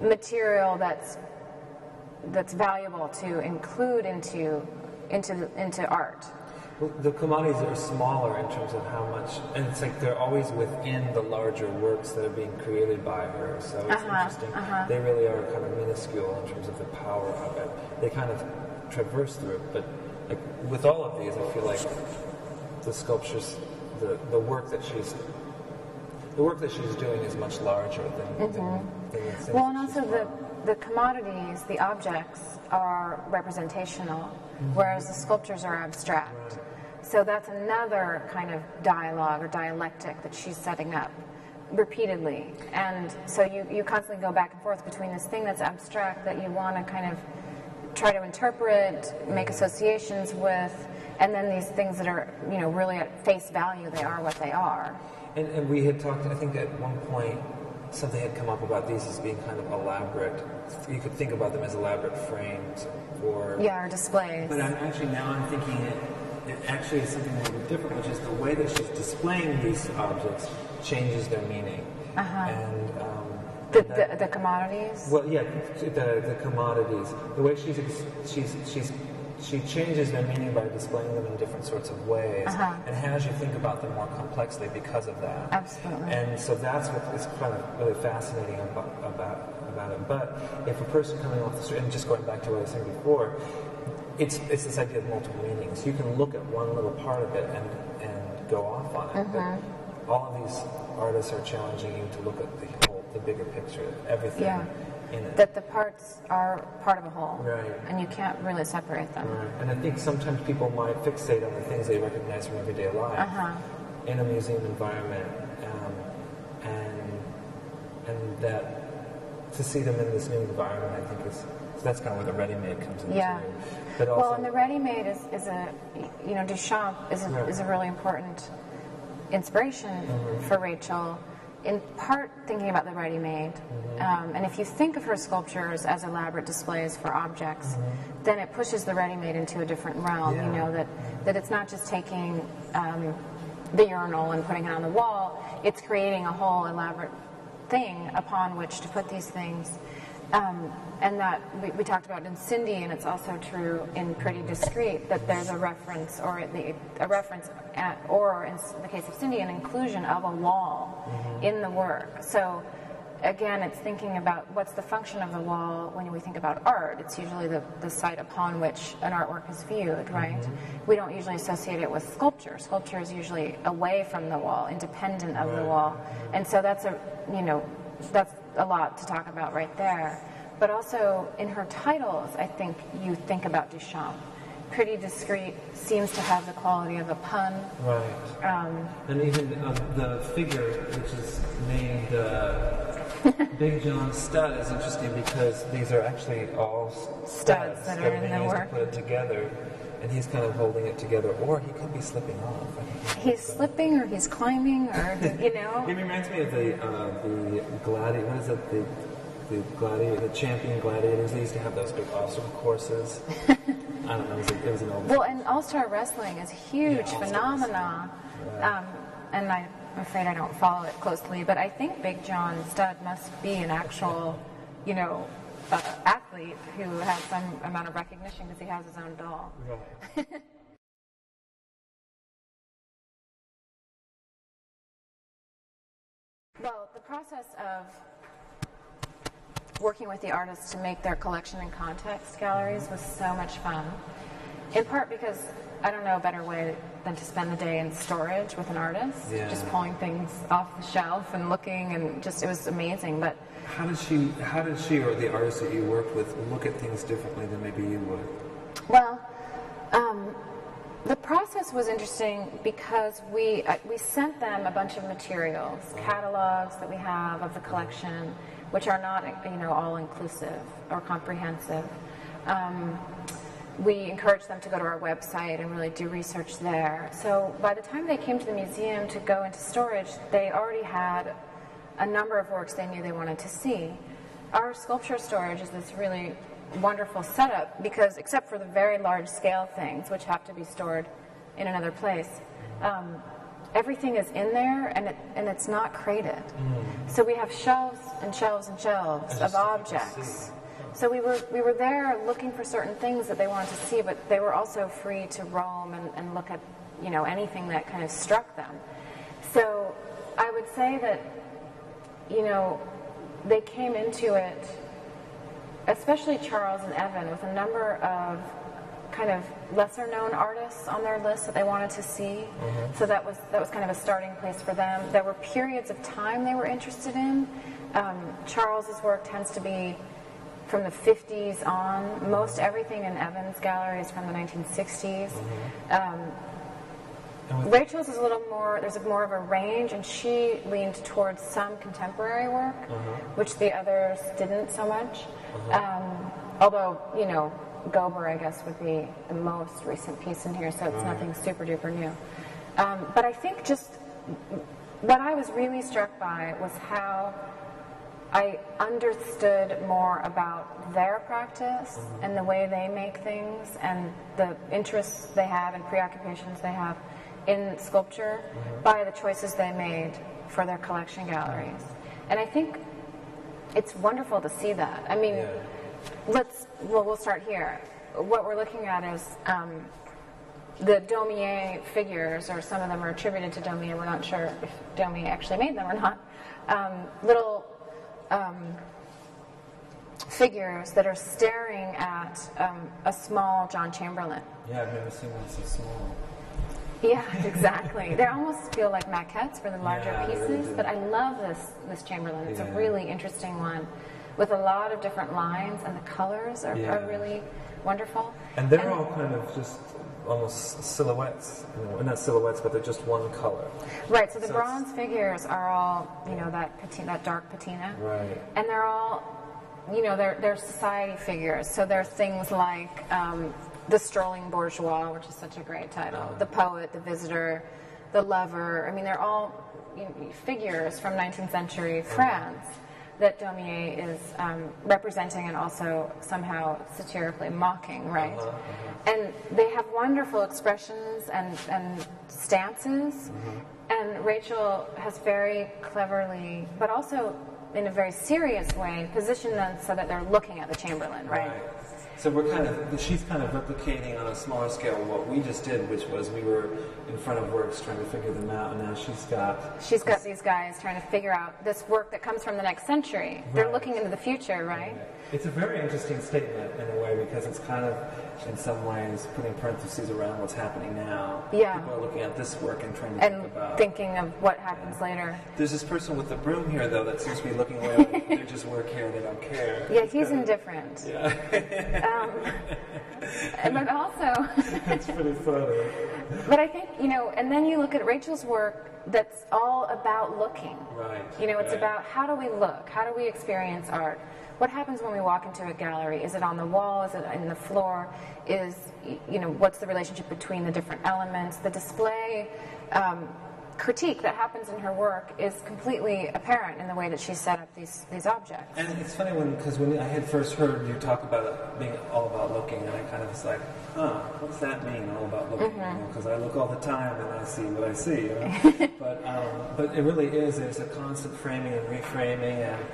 material that's that's valuable to include into into into art. Well, the commodities are smaller in terms of how much, and it's like they're always within the larger works that are being created by her. So it's Uh-huh, interesting. They really are kind of minuscule in terms of the power of it. They kind of traverse through it, but like with all of these, I feel like the sculptures, the the work that she's. The work that she's doing is much larger than, than, than Mm-hmm. Well, and also the the commodities, the objects are representational, whereas the sculptures are abstract. So that's another kind of dialogue or dialectic that she's setting up repeatedly. And so you, you constantly go back and forth between this thing that's abstract that you want to kind of try to interpret, make associations with, and then these things that are, you know, really at face value, they are what they are. And, and we had talked, I think at one point, something had come up about these as being kind of elaborate. You could think about them as elaborate frames for. Yeah, or displays. But I'm actually now I'm thinking it, it actually is something a little bit different, which is the way that she's displaying these objects changes their meaning. Uh-huh. And um, The, that- the, the commodities? well, yeah, the, the commodities. The way she's she's she's she changes their meaning by displaying them in different sorts of ways, Uh-huh. and has you think about them more complexly because of that. Absolutely. And so that's what is kind of really fascinating about about, about about it. But if a person coming off the street, and just going back to what I was saying before, it's it's this idea of multiple meanings. You can look at one little part of it and and go off on it. Mm-hmm. But all of these artists are challenging you to look at the whole, the bigger picture, everything Yeah. in it. That the parts are part of a whole, Right. and you can't really separate them. Right. And I think sometimes people might fixate on the things they recognize from everyday life Uh-huh. in a museum environment, um, and and that to see them in this new environment, I think is so that's kind of where the ready-made comes into. Yeah. But also, Well, and the ready-made is, is a, you know, Duchamp is a, is a really important inspiration Mm-hmm. for Rachel. In part, thinking about the ready-made, Mm-hmm. um, and if you think of her sculptures as elaborate displays for objects, then it pushes the ready-made into a different realm. You Mm-hmm. Know that that it's not just taking um, the urinal and putting it on the wall; it's creating a whole elaborate thing upon which to put these things. Um, and that we, we talked about in Cindy, and it's also true in Pretty Discreet that there's a reference, or the, a reference, at, or in the case of Cindy, an inclusion of a wall in the work. So again, it's thinking about what's the function of the wall when we think about art. It's usually the, the site upon which an artwork is viewed, right? We don't usually associate it with sculpture. Sculpture is usually away from the wall, independent of the wall. And so that's a, you know, that's a lot to talk about right there. But also in her titles, I think you think about Duchamp. Pretty discreet seems to have the quality of a pun. right. Um, And even uh, the figure, which is named uh, Big John Studd, is interesting because these are actually all s- Studs that are in the work. put it together, and he's kind of holding it together, or he could be slipping off. I he's slipping or he's climbing or, you know. It reminds me of the uh, the gladiator. What is it? The the gladiator, the champion gladiators. They used to have those big obstacle courses. I don't know. It was, a, it was an old. Well, and All Star Wrestling is a huge Yeah, All-Star phenomenon. Um, and I'm afraid I don't follow it closely, but I think Big John Studd must be an actual, you know, uh, athlete who has some amount of recognition because he has his own doll. Right. Well, the process of working with the artists to make their collection in context galleries was so much fun. In part because I don't know a better way than to spend the day in storage with an artist, Yeah. just pulling things off the shelf and looking, and just it was amazing. But How did she? How did she or the artists that you worked with look at things differently than maybe you would? Well, um, the process was interesting because we uh, we sent them a bunch of materials, catalogs that we have of the collection, which are not you know all inclusive or comprehensive. Um, we encouraged them to go to our website and really do research there. So by the time they came to the museum to go into storage, they already had a number of works they knew they wanted to see. Our sculpture storage is this really wonderful setup because, except for the very large scale things, which have to be stored in another place, um, everything is in there and, it, and it's not crated. So we have shelves and shelves and shelves of just so people objects. So we were we were there looking for certain things that they wanted to see, but they were also free to roam and, and look at you know anything that kind of struck them. So I would say that you know they came into it, especially Charles and Evan, with a number of kind of lesser known artists on their list that they wanted to see. So that was that was kind of a starting place for them. There were periods of time they were interested in. Um, Charles's work tends to be from the 50s on. Most everything in Evan's gallery is from the 1960s. Um, And with, Rachel's is a little more, there's a more of a range, and she leaned towards some contemporary work, which the others didn't so much. Um, although, you know, Gober, I guess, would be the most recent piece in here, so it's nothing super duper new. Um, but I think just what I was really struck by was how I understood more about their practice and the way they make things and the interests they have and preoccupations they have in sculpture by the choices they made for their collection galleries. And I think it's wonderful to see that. I mean, Yeah. let's, well, we'll start here. What we're looking at is um, the Daumier figures, or some of them are attributed to Daumier. We're not sure if Daumier actually made them or not. Um, little um, figures that are staring at um, a small John Chamberlain. Yeah, I've never seen one so small. Yeah, exactly. they almost feel like maquettes for the larger Yeah, pieces, but I love this this Chamberlain. It's Yeah. a really interesting one with a lot of different lines, and the colors are, Yeah. are really wonderful. And they're all kind of just almost silhouettes. You know, not silhouettes, but they're just one color. right. So the so bronze figures are all you know that patina, that dark patina, Right. and they're all you know they're they're society figures. So they're things like um, the strolling bourgeois, which is such a great title, the poet, the visitor, the lover. I mean, they're all you know, figures from 19th century France that Daumier is um, representing and also somehow satirically mocking, right? Uh-huh, And they have wonderful expressions and, and stances. Mm-hmm. And Rachel has very cleverly, but also in a very serious way, positioned them so that they're looking at the Chamberlain, right? So we're kind of, she's kind of replicating on a smaller scale what we just did, which was we were in front of works trying to figure them out, and now she's got. She's got these guys trying to figure out this work that comes from the next century. They're looking into the future, right? It's a very interesting statement in a way because it's kind of, in some ways, putting parentheses around what's happening now. Yeah. People are looking at this work and trying to And think about. thinking of what happens later. There's this person with the broom here, though, that seems to be looking away. Like they just work here, they don't care. Yeah, he's indifferent. Yeah, Um, but also, That's pretty funny. but I think, you know, and then you look at Rachel's work that's all about looking. Right. You know, it's right. about how do we look? How do we experience art? What happens when we walk into a gallery? Is it on the wall? Is it in the floor? Is, you know, what's the relationship between the different elements? The display um, critique that happens in her work is completely apparent in the way that she set up these, these objects. And it's funny when, because when I had first heard you talk about it being all about looking, and I kind of was like, huh, what's that mean, all about looking? Mm-hmm. Because I look all the time and I see what I see. You know? but um, but it really is. There's a constant framing and reframing, and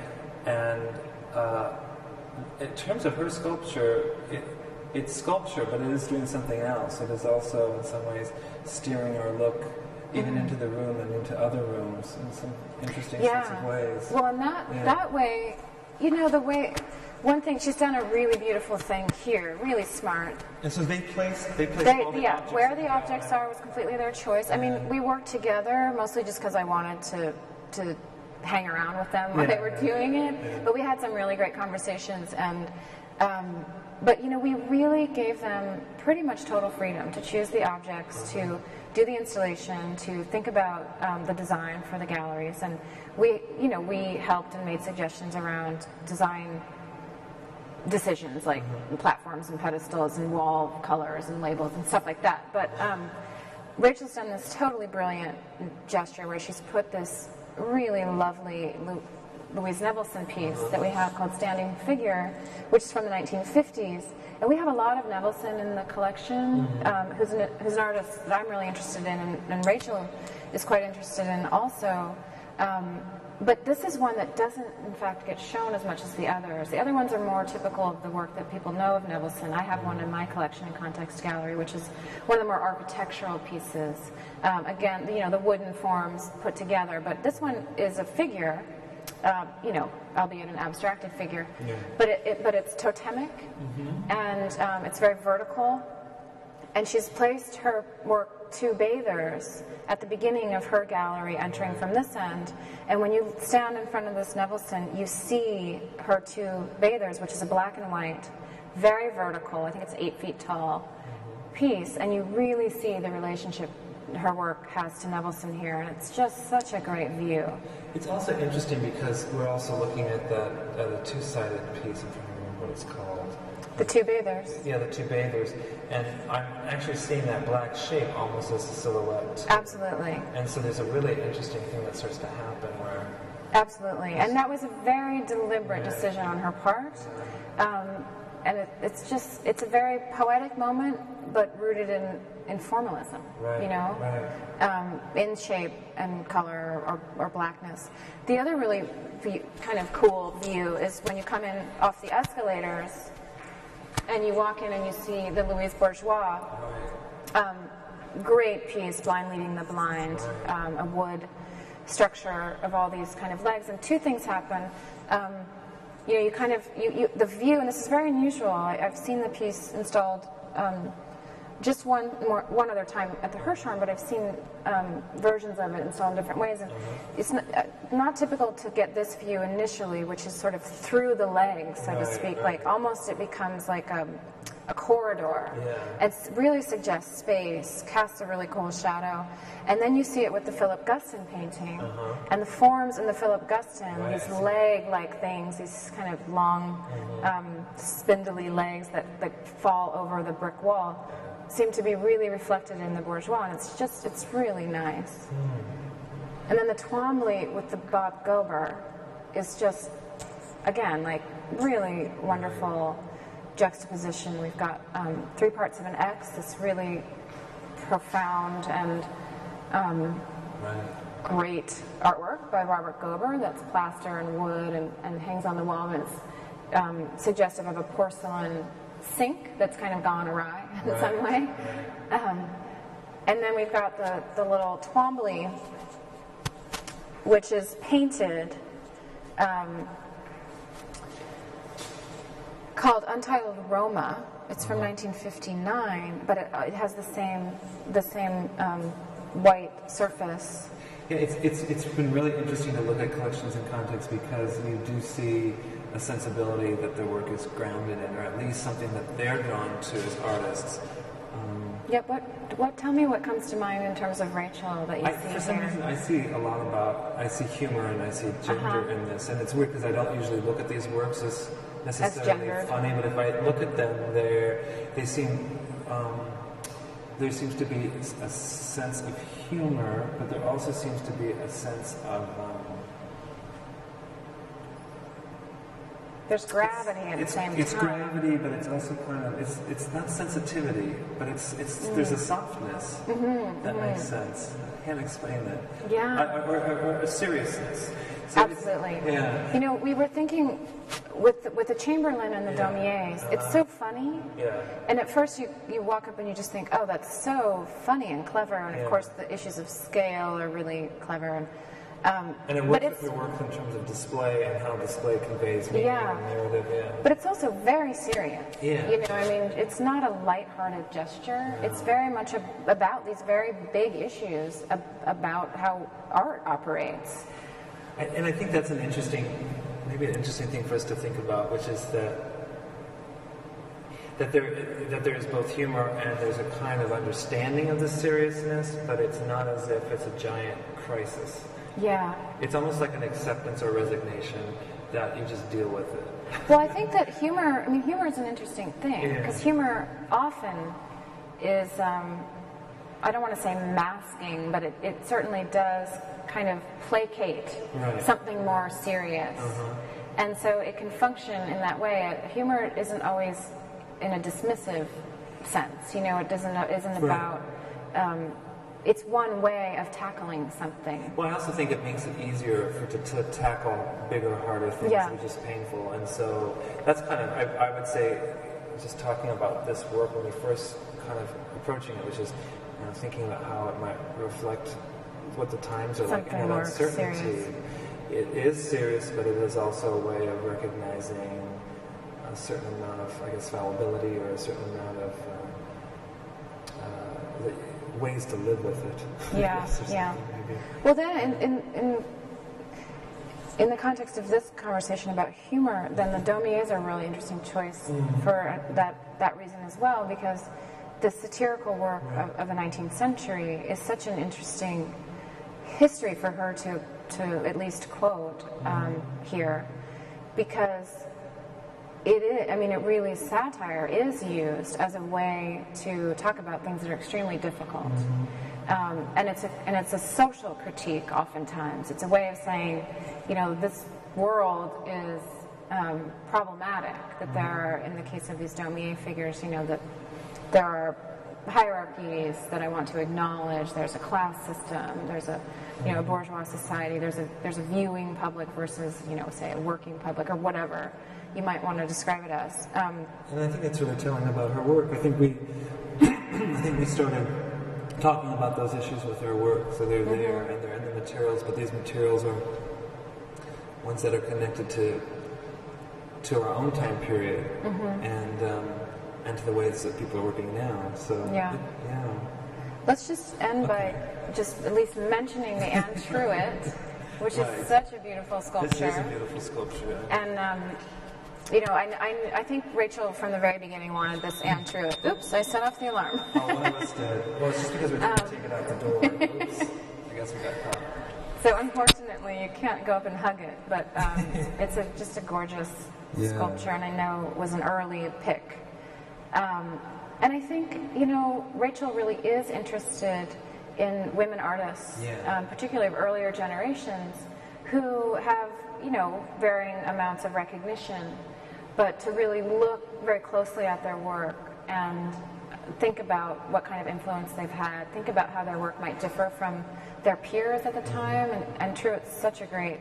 and uh, in terms of her sculpture, it, it's sculpture, but it is doing something else. It is also, in some ways, steering our look even into the room and into other rooms in some interesting sorts of ways. Well, and that Yeah. that way, you know, the way. One thing she's done a really beautiful thing here, really smart. And so they place they place They, all the yeah, objects where the objects are was completely their choice. I mean, we worked together mostly just because I wanted to to hang around with them while Yeah, they were doing it. But we had some really great conversations, and um, but you know, we really gave them pretty much total freedom to choose the objects, to do the installation, to think about um, the design for the galleries, and we, you know, we helped and made suggestions around design decisions like platforms and pedestals and wall colors and labels and stuff like that. But um, Rachel's done this totally brilliant gesture where she's put this really lovely Lu- Louise Nevelson piece that we have called Standing Figure, which is from the 1950s. And we have a lot of Nevelson in the collection, um, who's, an, who's an artist that I'm really interested in, and, and Rachel is quite interested in also. Um, but this is one that doesn't, in fact, get shown as much as the others. The other ones are more typical of the work that people know of Nevelson. I have one in my collection in Context Gallery, which is one of the more architectural pieces. Um, again, you know, the wooden forms put together. But this one is a figure, uh, you know, albeit an abstracted figure. But it, it, but it's totemic, and um, it's very vertical. And she's placed her work two bathers at the beginning of her gallery, entering from this end. And when you stand in front of this Nevelson, you see her two bathers, which is a black and white, very vertical, I think it's eight feet tall piece. And you really see the relationship her work has to Nevelson here. And it's just such a great view. It's also interesting because we're also looking at that uh, the two-sided piece. Trying remember what it's called. The two bathers. Yeah, the two bathers, and I'm actually seeing that black shape almost as a silhouette. Absolutely. And so there's a really interesting thing that starts to happen where Absolutely. And that was a very deliberate decision on her part. Um, and it, it's just, it's a very poetic moment, but rooted in, in formalism, Right, you know, right. um, in shape and color or, or blackness. The other really view, kind of cool view is when you come in off the escalators and you walk in and you see the Louise Bourgeois um, great piece, Blind Leading the Blind, um, a wood structure of all these kind of legs. And two things happen. Um, you know, you kind of you, you the view, and this is very unusual. I, I've seen the piece installed um, just one more one other time at the Hirshhorn, but I've seen um, versions of it installed in different ways, and it's not, uh, not typical to get this view initially, which is sort of through the legs, so to speak. right. Like almost it becomes like a, a corridor. Yeah. It really suggests space, casts a really cool shadow, and then you see it with the Philip Guston painting, and the forms in the Philip Guston, Uh-huh. Right, these leg-like things, these kind of long, um, spindly legs that, that fall over the brick wall, seem to be really reflected in the Bourgeois, and it's just, it's really nice. And then the Twombly with the Bob Gober is just, again, like really wonderful juxtaposition. We've got um, three parts of an X, this really profound and Right. great artwork by Robert Gober that's plaster and wood and, and hangs on the wall and it's um, suggestive of a porcelain sink that's kind of gone awry in Right. some way. Um, and then we've got the, the little Twombly, which is painted um, called Untitled Roma. It's from 1959, but it, it has the same the same um, white surface. Yeah, it's, it's, it's been really interesting to look at collections in context because you do see a sensibility that their work is grounded in, or at least something that they're drawn to as artists. Um, Yep. What what? Tell me what comes to mind in terms of Rachel that you I, see for some here. reason, I see a lot about, I see humor and I see gender Uh-huh. in this. And it's weird because I don't usually look at these works as necessarily gendered. funny, but if I look at them, they're, they seem, um, there seems to be a sense of humor, but there also seems to be a sense of, um, There's gravity at the it's, same it's time. gravity, but it's also kind of it's it's not sensitivity, but it's it's there's Mm. a softness that makes sense. I can't explain that. Mm-hmm, Yeah. Uh, or, or, or a seriousness. So it's- Absolutely. Yeah. You know, we were thinking with the, with the Chamberlain and the Yeah. Daumiers, it's so funny. Yeah. And at first you, you walk up and you just think, oh, that's so funny and clever. And Yeah. of course the issues of scale are really clever. And, um, And it works it's with your work in terms of display and how display conveys meaning Yeah. and narrative. Yeah. But it's also very serious. Yeah. You know, I mean, it's not a lighthearted gesture. It's very much a, about these very big issues ab- about how art operates. And, and I think that's an interesting, maybe an interesting thing for us to think about, which is that that there that there is both humor and there's a kind of understanding of the seriousness, but it's not as if it's a giant crisis. Yeah. It's almost like an acceptance or resignation that you just deal with it. Well, I think that humor, I mean, humor is an interesting thing Yeah. because humor often is, um, I don't want to say masking, but it, it certainly does kind of placate Right. something more serious. And so it can function in that way. Humor isn't always in a dismissive sense. You know, it doesn't, isn't Right. about, um, it's one way of tackling something. Well, I also think it makes it easier for to, to tackle bigger, harder things Yeah. that are just painful. And so that's kind of, I, I would say, just talking about this work when we first kind of approaching it, which is you know, thinking about how it might reflect what the times are like and that uncertainty. serious. It is serious, but it is also a way of recognizing a certain amount of, I guess, fallibility or a certain amount of um, uh, ways to live with it. Yeah, yeah. maybe. Well, then, in, in, in, in the context of this conversation about humor, then the Daumiers are a really interesting choice for that, that reason as well, because the satirical work of, of the 19th century is such an interesting history for her to, to at least quote um, here, because it is, I mean, it really, satire is used as a way to talk about things that are extremely difficult. Um, and, it's a, and it's a social critique oftentimes. It's a way of saying, you know, this world is um, problematic, that there are, in the case of these Daumier figures, you know, that there are hierarchies that I want to acknowledge. There's a class system. There's a, you know, a bourgeois society. There's a there's a viewing public versus, you know, say a working public or whatever you might want to describe it as. Um, And I think that's really telling about her work. I think we, I think we started talking about those issues with her work. So they're there and they're in the materials, but these materials are ones that are connected to to our own time period Mm-hmm. and um, and to the ways that people are working now. So Yeah. yeah. Let's just end by just at least mentioning the Anne Truitt, which Right. is such a beautiful sculpture. This is a beautiful sculpture. And, um, you know, I, I, I think Rachel from the very beginning wanted this Truitt. Oops, I set off the alarm. Oh, one of us did. Well, it's just because we're trying Um, take it out the door. Oops. I guess we got caught. So unfortunately, you can't go up and hug it, but um, it's a, just a gorgeous Yeah. sculpture, and I know it was an early pick. Um, and I think you know Rachel really is interested in women artists, Yeah. um, particularly of earlier generations, who have you know varying amounts of recognition, but to really look very closely at their work and think about what kind of influence they've had, think about how their work might differ from their peers at the time. And, and Truitt's such a great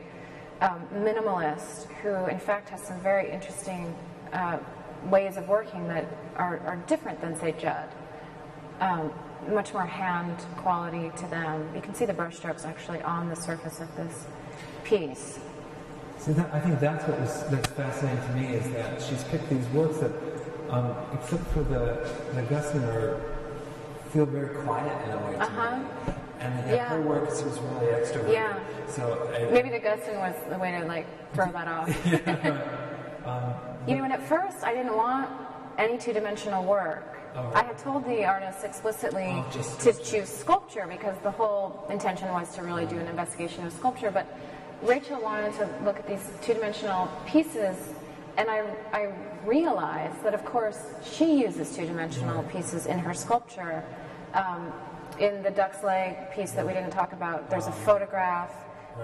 um, minimalist who, in fact, has some very interesting uh, ways of working that are, are different than, say, Judd. Um, much more hand quality to them. You can see the brushstrokes actually on the surface of this piece. See, that, I think that's what was that's fascinating to me is that she's picked these works that, um, except for the the Guston, are feel very quiet in a way Uh-huh. me. And Yeah. her work seems really extroverted. Yeah. So I, Maybe the Guston was the way to like throw that off. you know, and at first I didn't want any two-dimensional work. I had told the artist explicitly Oh, to choose sculpture because the whole intention was to really do an investigation of sculpture. But Rachel wanted to look at these two-dimensional pieces, and I, I realized that, of course, she uses two-dimensional pieces in her sculpture. Um, in the duck's leg piece that we didn't talk about, there's a photograph.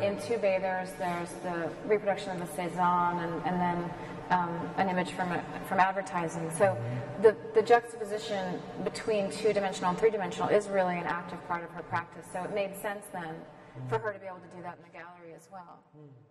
In Two Bathers, there's the reproduction of the Cezanne and, and then um, an image from, a, from advertising. So the, the juxtaposition between two dimensional and three dimensional is really an active part of her practice. So it made sense then for her to be able to do that in the gallery as well. Hmm.